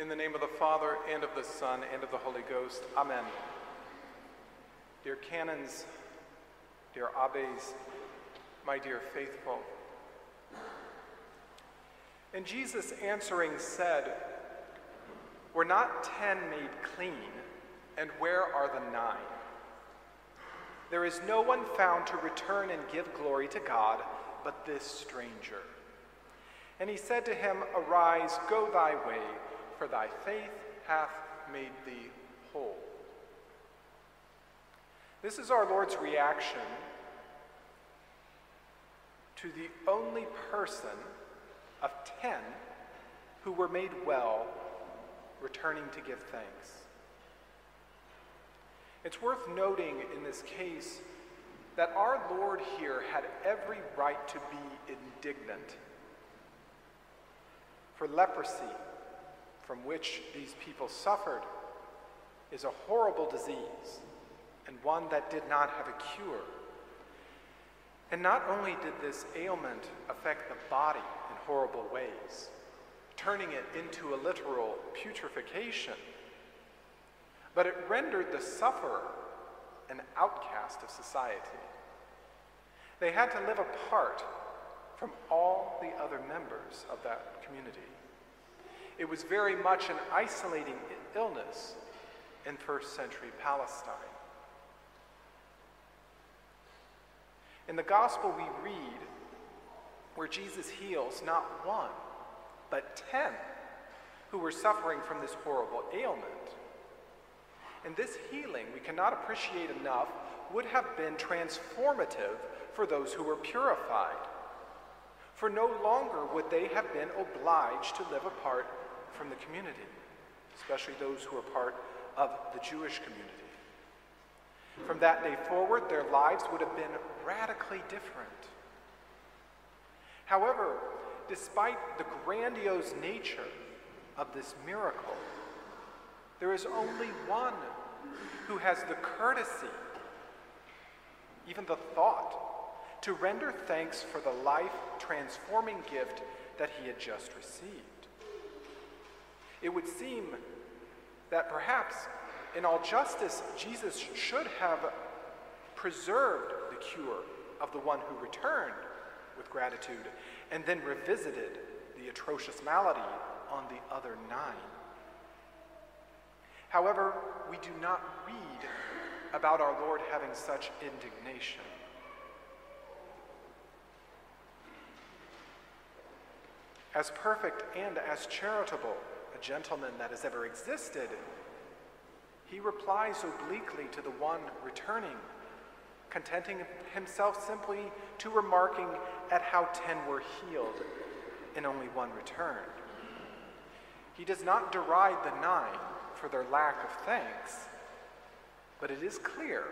In the name of the Father, and of the Son, and of the Holy Ghost. Amen. Dear canons, dear abbes, my dear faithful. And Jesus answering said, Were not ten made clean, and where are the nine? There is no one found to return and give glory to God but this stranger. And he said to him, Arise, go thy way, for thy faith hath made thee whole. This is our Lord's reaction to the only person of ten who were made well returning to give thanks. It's worth noting in this case that our Lord here had every right to be indignant. For leprosy, from which these people suffered, is a horrible disease and one that did not have a cure. And not only did this ailment affect the body in horrible ways, turning it into a literal putrefaction, but it rendered the sufferer an outcast of society. They had to live apart from all the other members of that community. It was very much an isolating illness in first century Palestine. In the gospel, we read where Jesus heals not one, but ten who were suffering from this horrible ailment. And this healing, we cannot appreciate enough, would have been transformative for those who were purified. For no longer would they have been obliged to live apart from the community, especially those who were part of the Jewish community. From that day forward, their lives would have been radically different. However, despite the grandiose nature of this miracle, there is only one who has the courtesy, even the thought, to render thanks for the life transforming gift that he had just received. It would seem that perhaps, in all justice, Jesus should have preserved the cure of the one who returned with gratitude and then revisited the atrocious malady on the other nine. However, we do not read about our Lord having such indignation. As perfect and as charitable a gentleman that has ever existed, he replies obliquely to the one returning, contenting himself simply to remarking at how ten were healed and only one returned. He does not deride the nine for their lack of thanks, but it is clear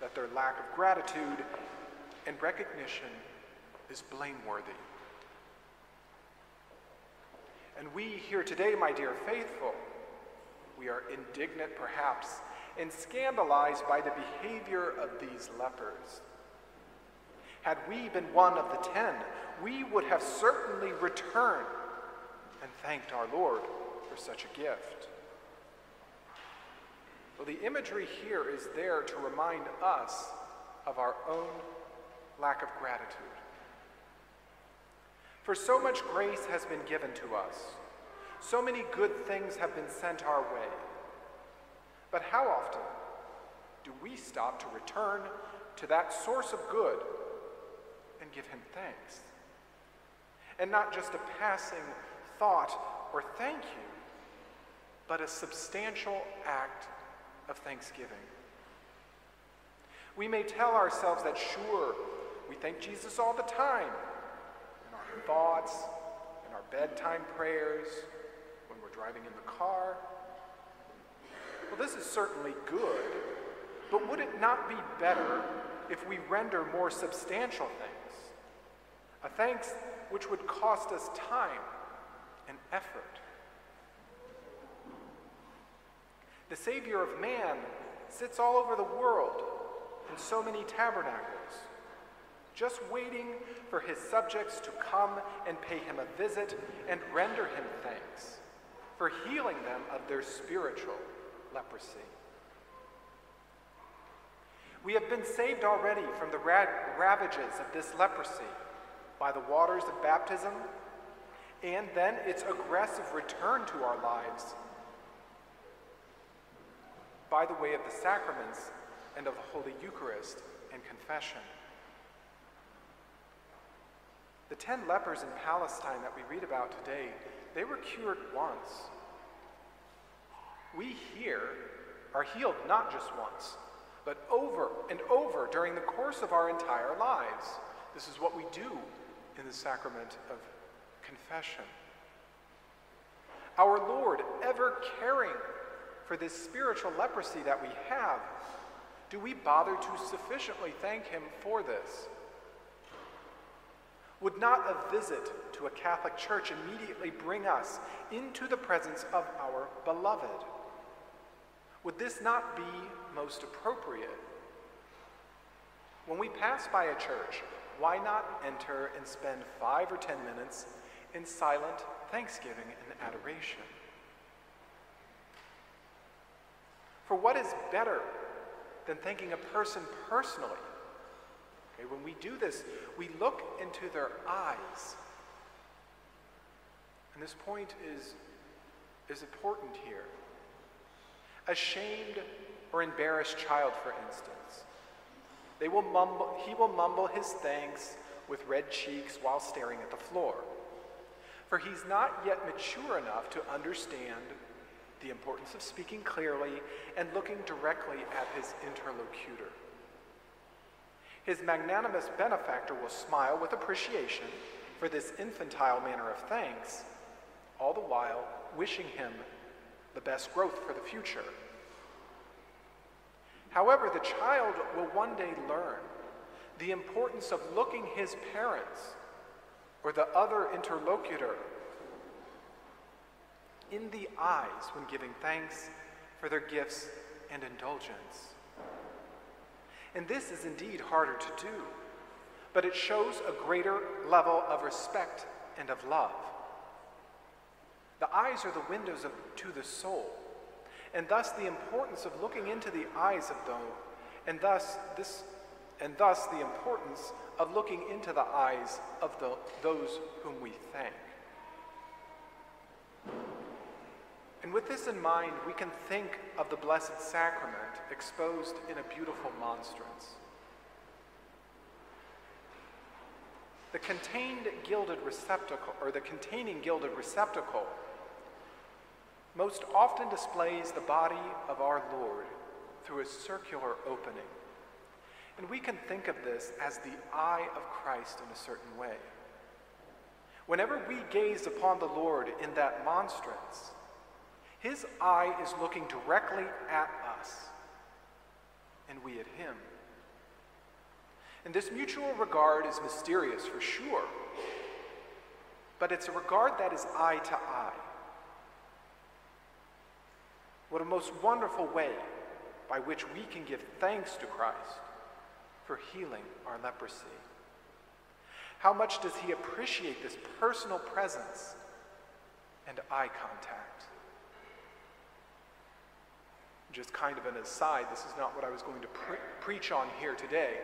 that their lack of gratitude and recognition is blameworthy. And we here today, my dear faithful, we are indignant perhaps and scandalized by the behavior of these lepers. Had we been one of the ten, we would have certainly returned and thanked our Lord for such a gift. Well, the imagery here is there to remind us of our own lack of gratitude. For so much grace has been given to us, so many good things have been sent our way. But how often do we stop to return to that source of good and give Him thanks? And not just a passing thought or thank you, but a substantial act of thanksgiving. We may tell ourselves that, sure, we thank Jesus all the time thoughts, in our bedtime prayers, when we're driving in the car. Well, this is certainly good, but would it not be better if we render more substantial thanks? A thanks which would cost us time and effort. The Savior of man sits all over the world in so many tabernacles, just waiting for his subjects to come and pay him a visit and render him thanks for healing them of their spiritual leprosy. We have been saved already from the ravages of this leprosy by the waters of baptism and then its aggressive return to our lives by the way of the sacraments and of the Holy Eucharist and confession. The ten lepers in Palestine that we read about today, they were cured once. We here are healed not just once, but over and over during the course of our entire lives. This is what we do in the sacrament of confession. Our Lord, ever caring for this spiritual leprosy that we have, do we bother to sufficiently thank Him for this? Would not a visit to a Catholic church immediately bring us into the presence of our beloved? Would this not be most appropriate? When we pass by a church, why not enter and spend five or ten minutes in silent thanksgiving and adoration? For what is better than thanking a person personally? Okay, when we do this, we look into their eyes. And this point is, is important here. A shamed or embarrassed child, for instance. They will mumble, he will mumble his thanks with red cheeks while staring at the floor. For he's not yet mature enough to understand the importance of speaking clearly and looking directly at his interlocutor. His magnanimous benefactor will smile with appreciation for this infantile manner of thanks, all the while wishing him the best growth for the future. However, the child will one day learn the importance of looking his parents or the other interlocutor in the eyes when giving thanks for their gifts and indulgence. And this is indeed harder to do, but it shows a greater level of respect and of love. The eyes are the windows of, to the soul, and thus the importance of looking into the eyes of those, and thus this, and thus the importance of looking into the eyes of the, those whom we thank. And with this in mind, we can think of the Blessed Sacrament exposed in a beautiful monstrance. The contained gilded receptacle, or the containing gilded receptacle, most often displays the body of our Lord through a circular opening. And we can think of this as the eye of Christ in a certain way. Whenever we gaze upon the Lord in that monstrance, his eye is looking directly at us, and we at him. And this mutual regard is mysterious for sure, but it's a regard that is eye to eye. What a most wonderful way by which we can give thanks to Christ for healing our leprosy. How much does he appreciate this personal presence and eye contact? Just kind of an aside, this is not what I was going to pre- preach on here today.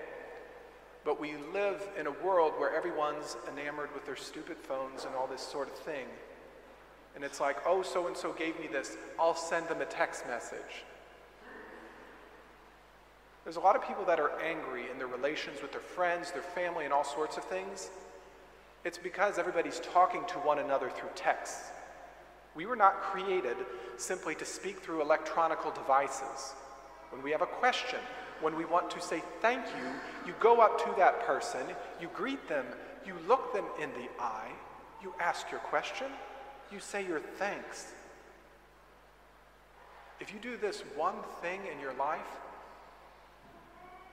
But we live in a world where everyone's enamored with their stupid phones and all this sort of thing. And it's like, oh, so and so gave me this, I'll send them a text message. There's a lot of people that are angry in their relations with their friends, their family, and all sorts of things. It's because everybody's talking to one another through texts. We were not created simply to speak through electronical devices. When we have a question, when we want to say thank you, you go up to that person, you greet them, you look them in the eye, you ask your question, you say your thanks. If you do this one thing in your life,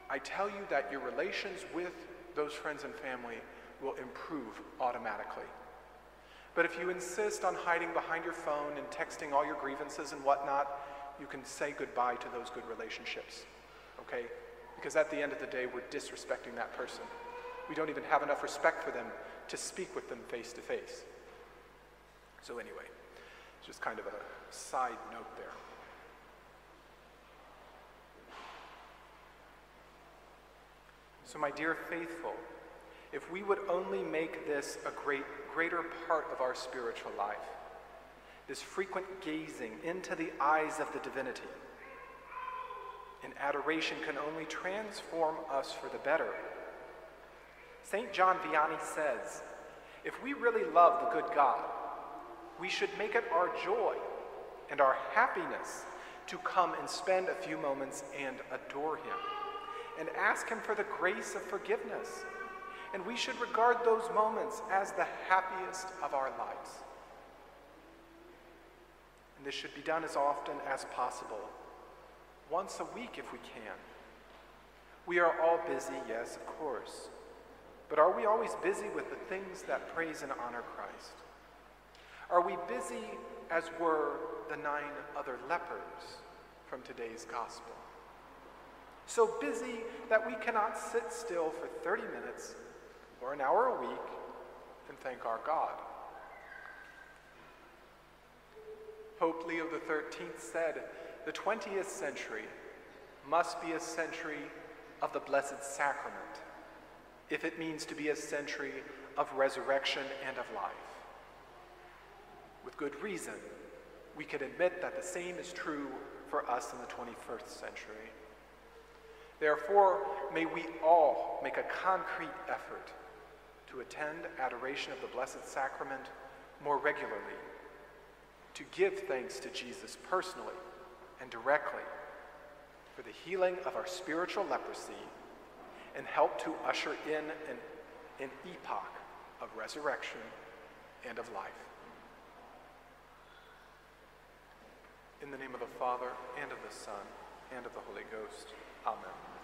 I tell you that your relations with those friends and family will improve automatically. But if you insist on hiding behind your phone and texting all your grievances and whatnot, you can say goodbye to those good relationships, okay? Because at the end of the day, we're disrespecting that person. We don't even have enough respect for them to speak with them face to face. So, anyway, Just kind of a side note there. So, my dear faithful, if we would only make this a great, greater part of our spiritual life, this frequent gazing into the eyes of the divinity in adoration can only transform us for the better. St. John Vianney says, if we really love the good God, we should make it our joy and our happiness to come and spend a few moments and adore Him and ask Him for the grace of forgiveness. And we should regard those moments as the happiest of our lives. And this should be done as often as possible, once a week if we can. We are all busy, yes, of course. But are we always busy with the things that praise and honor Christ? Are we busy as were the nine other lepers from today's gospel? So busy that we cannot sit still for 30 minutes or an hour a week and thank our God. Pope Leo XIII said, the 20th century must be a century of the Blessed Sacrament if it means to be a century of resurrection and of life. With good reason, we can admit that the same is true for us in the 21st century. Therefore, may we all make a concrete effort to attend adoration of the Blessed Sacrament more regularly, to give thanks to Jesus personally and directly for the healing of our spiritual leprosy and help to usher in an, an epoch of resurrection and of life. In the name of the Father, and of the Son, and of the Holy Ghost. Amen.